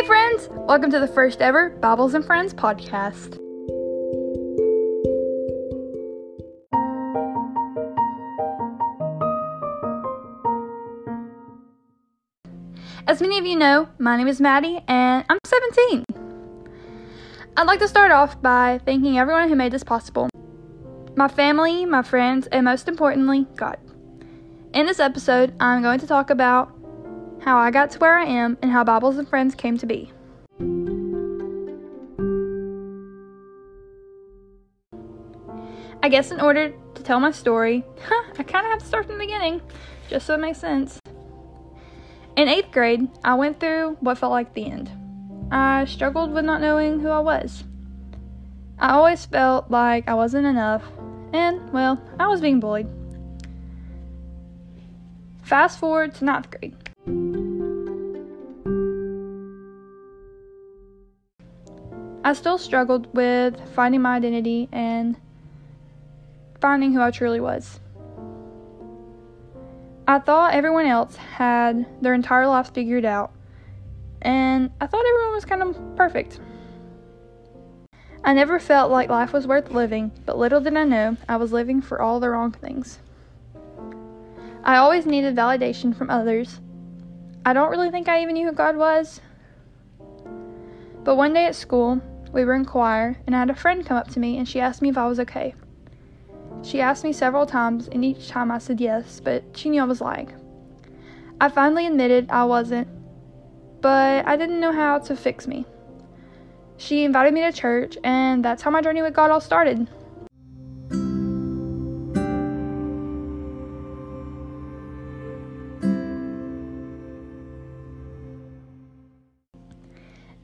Hey, friends! Welcome to the first ever Bibles and Friends podcast. As many of you know, my name is Maddie and I'm 17. I'd like to start off by thanking everyone who made this possible my family, my friends, and most importantly, God. In this episode, I'm going to talk about how I got to where I am and how Bibles and Friends came to be. I guess in order to tell my story, I kind of have to start from the beginning, just so it makes sense. In eighth grade, I went through what felt like the end. I struggled with not knowing who I was. I always felt like I wasn't enough, and, well, I was being bullied. Fast forward to ninth grade. I still struggled with finding my identity and finding who I truly was. I thought everyone else had their entire life figured out, and I thought everyone was kind of perfect. I never felt like life was worth living, but little did I know I was living for all the wrong things. I always needed validation from others. I don't really think I even knew who God was. But one day at school, we were in choir, and I had a friend come up to me and she asked me if I was okay. She asked me several times, and each time I said yes, but she knew I was lying. I finally admitted I wasn't, but I didn't know how to fix me. She invited me to church, and that's how my journey with God all started.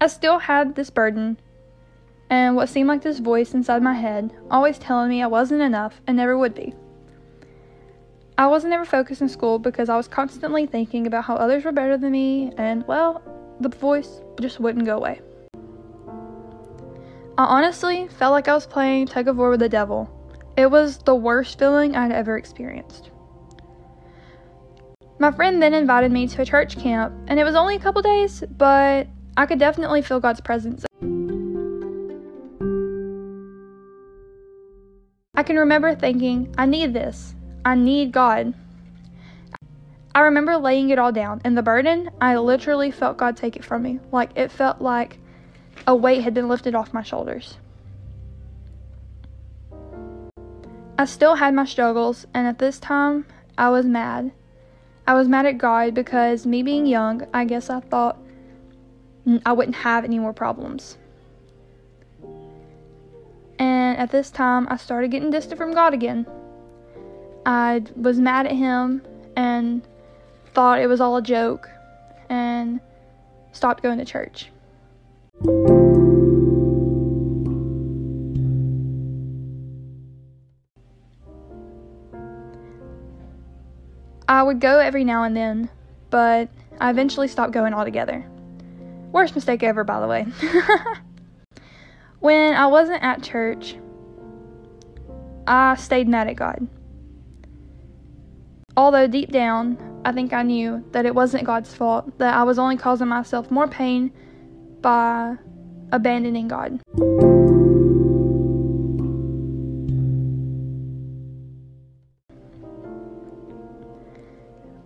I still had this burden and what seemed like this voice inside my head, always telling me I wasn't enough and never would be. I wasn't ever focused in school because I was constantly thinking about how others were better than me, and well, the voice just wouldn't go away. I honestly felt like I was playing tug of war with the devil. It was the worst feeling I'd ever experienced. My friend then invited me to a church camp, and it was only a couple days, but I could definitely feel God's presence. I can remember thinking, I need this. I need God. I remember laying it all down, and the burden, I literally felt God take it from me. Like it felt like a weight had been lifted off my shoulders. I still had my struggles, and at this time, I was mad. I was mad at God because me being young, I guess I thought Mm, I wouldn't have any more problems. And at this time, I started getting distant from God again. I was mad at Him and thought it was all a joke and stopped going to church. I would go every now and then, but I eventually stopped going altogether. Worst mistake ever, by the way. when I wasn't at church, I stayed mad at God. Although deep down, I think I knew that it wasn't God's fault, that I was only causing myself more pain by abandoning God.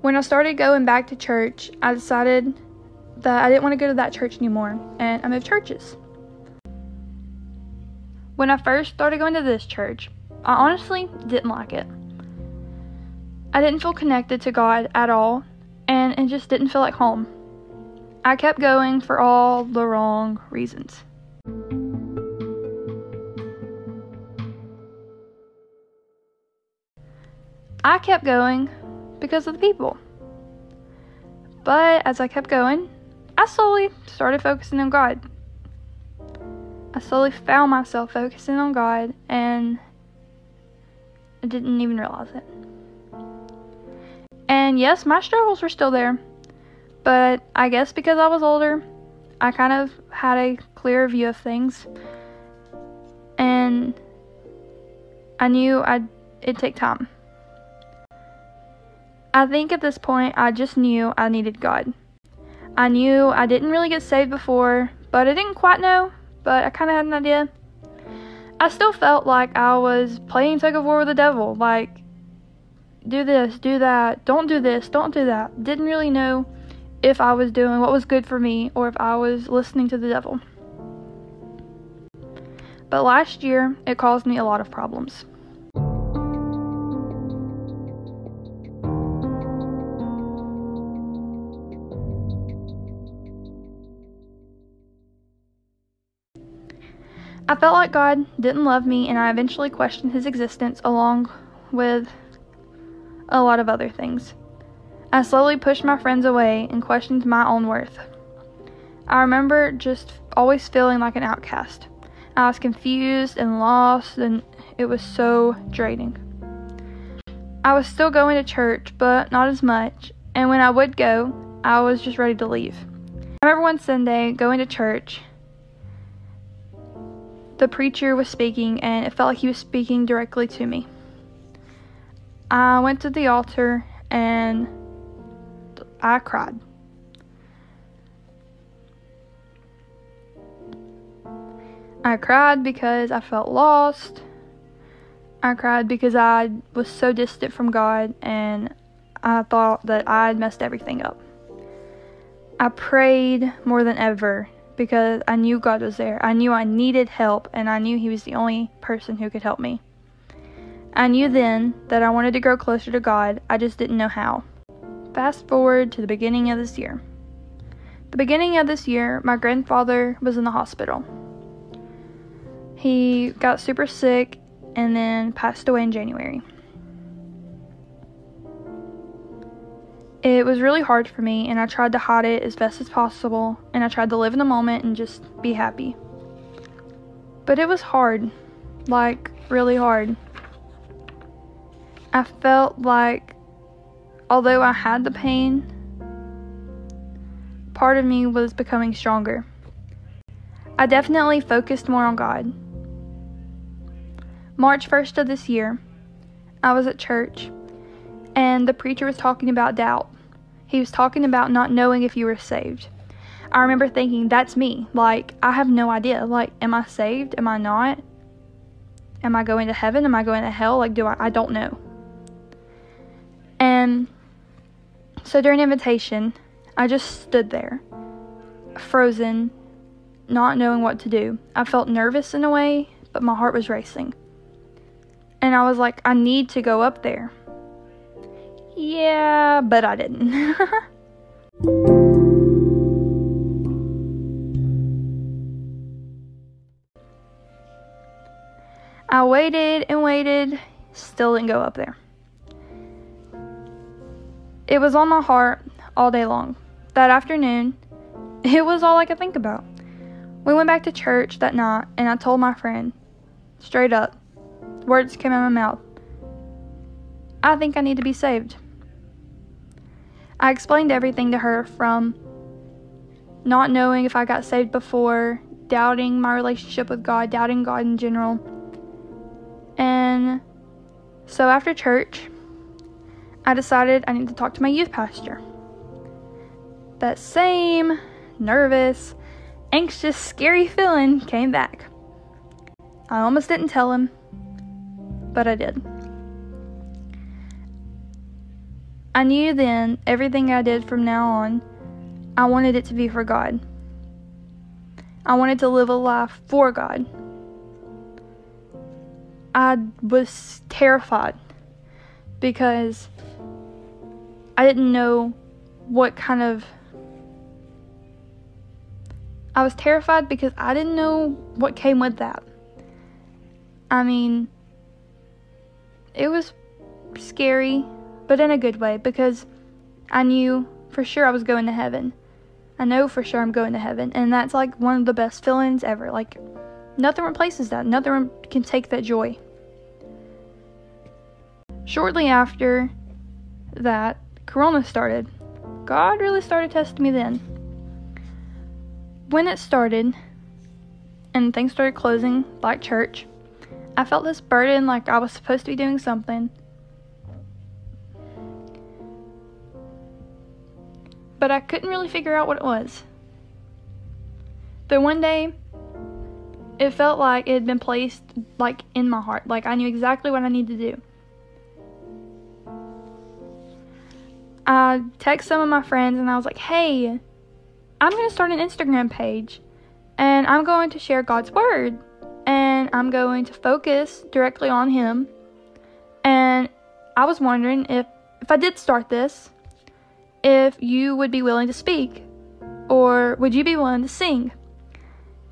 When I started going back to church, I decided that I didn't want to go to that church anymore, and I moved churches. When I first started going to this church, I honestly didn't like it. I didn't feel connected to God at all, and it just didn't feel like home. I kept going for all the wrong reasons. I kept going because of the people. But as I kept going, I slowly started focusing on God. I slowly found myself focusing on God and I didn't even realize it. And yes, my struggles were still there. But I guess because I was older, I kind of had a clearer view of things. And I knew I'd it'd take time. I think at this point I just knew I needed God. I knew I didn't really get saved before, but I didn't quite know, but I kind of had an idea. I still felt like I was playing tug of war with the devil, like, do this, do that, don't do this, don't do that. Didn't really know if I was doing what was good for me or if I was listening to the devil. But last year, it caused me a lot of problems. Felt like God didn't love me, and I eventually questioned his existence along with a lot of other things. I slowly pushed my friends away and questioned my own worth. I remember just always feeling like an outcast. I was confused and lost, and it was so draining. I was still going to church, but not as much, and when I would go, I was just ready to leave. I remember one Sunday going to church. The preacher was speaking, and it felt like he was speaking directly to me. I went to the altar and I cried. I cried because I felt lost. I cried because I was so distant from God and I thought that I'd messed everything up. I prayed more than ever because I knew God was there. I knew I needed help and I knew He was the only person who could help me. I knew then that I wanted to grow closer to God, I just didn't know how. Fast forward to the beginning of this year. The beginning of this year, my grandfather was in the hospital. He got super sick and then passed away in January. It was really hard for me, and I tried to hide it as best as possible, and I tried to live in the moment and just be happy. But it was hard, like, really hard. I felt like although I had the pain, part of me was becoming stronger. I definitely focused more on God. March 1st of this year, I was at church and the preacher was talking about doubt. He was talking about not knowing if you were saved. I remember thinking, that's me. Like, I have no idea. Like, am I saved? Am I not? Am I going to heaven? Am I going to hell? Like, do I? I don't know. And so during invitation, I just stood there, frozen, not knowing what to do. I felt nervous in a way, but my heart was racing. And I was like, I need to go up there. Yeah, but I didn't. I waited and waited, still didn't go up there. It was on my heart all day long. That afternoon, it was all I could think about. We went back to church that night, and I told my friend, straight up, words came out of my mouth. I think I need to be saved. I explained everything to her from not knowing if I got saved before, doubting my relationship with God, doubting God in general. And so after church, I decided I need to talk to my youth pastor. That same nervous, anxious, scary feeling came back. I almost didn't tell him, but I did. I knew then everything I did from now on, I wanted it to be for God. I wanted to live a life for God. I was terrified because I didn't know what kind of. I was terrified because I didn't know what came with that. I mean, it was scary, but in a good way because I knew for sure I was going to heaven. I know for sure I'm going to heaven, and that's like one of the best feelings ever. Like, nothing replaces that, nothing can take that joy. Shortly after that, Corona started. God really started testing me then. When it started and things started closing, like church, I felt this burden like I was supposed to be doing something. But I couldn't really figure out what it was. But one day, it felt like it had been placed like in my heart. Like I knew exactly what I needed to do. I text some of my friends and I was like, "Hey, I'm going to start an Instagram page and I'm going to share God's word and I'm going to focus directly on him." And I was wondering if if I did start this, if you would be willing to speak or would you be willing to sing?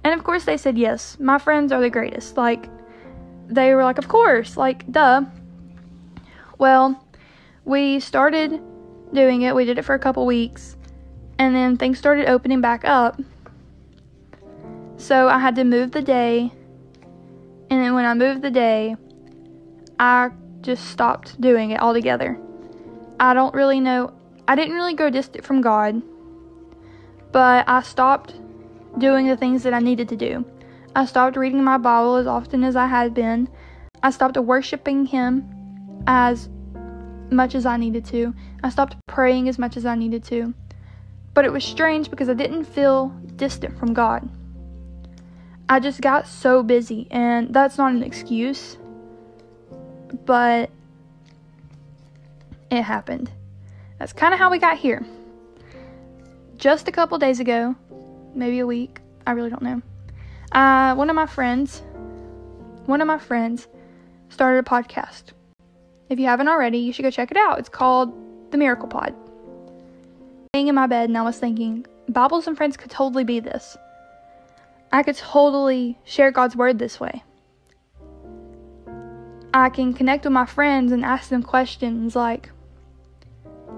And of course, they said yes. My friends are the greatest. Like, they were like, of course, like, duh. Well, we started doing it. We did it for a couple weeks. And then things started opening back up. So I had to move the day. And then when I moved the day, I just stopped doing it altogether. I don't really know. I didn't really go distant from God. But I stopped doing the things that I needed to do. I stopped reading my Bible as often as I had been. I stopped worshiping Him as much as I needed to. I stopped praying as much as I needed to. But it was strange because I didn't feel distant from God. I just got so busy, and that's not an excuse, but it happened. That's kind of how we got here. Just a couple days ago, maybe a week. I really don't know. Uh, one of my friends, one of my friends started a podcast. If you haven't already, you should go check it out. It's called The Miracle Pod. Laying in my bed, and I was thinking, Bibles and Friends could totally be this. I could totally share God's Word this way. I can connect with my friends and ask them questions like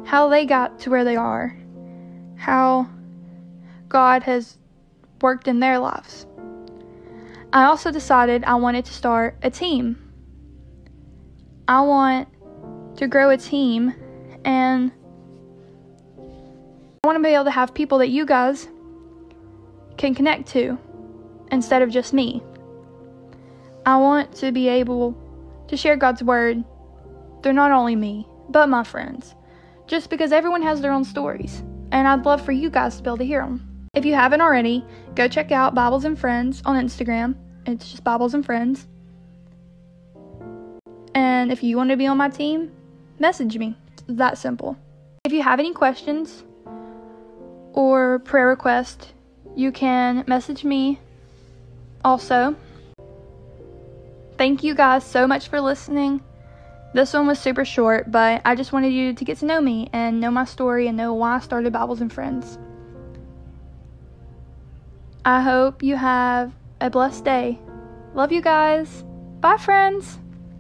how they got to where they are, how God has worked in their lives. I also decided I wanted to start a team. I want to grow a team and I want to be able to have people that you guys can connect to instead of just me. I want to be able to share God's word through not only me, but my friends. Just because everyone has their own stories, and I'd love for you guys to be able to hear them. If you haven't already, go check out Bibles and Friends on Instagram. It's just Bibles and Friends. And if you want to be on my team, message me. It's that simple. If you have any questions or prayer requests, you can message me also. Thank you guys so much for listening. This one was super short, but I just wanted you to get to know me and know my story and know why I started Bibles and Friends. I hope you have a blessed day. Love you guys. Bye, friends.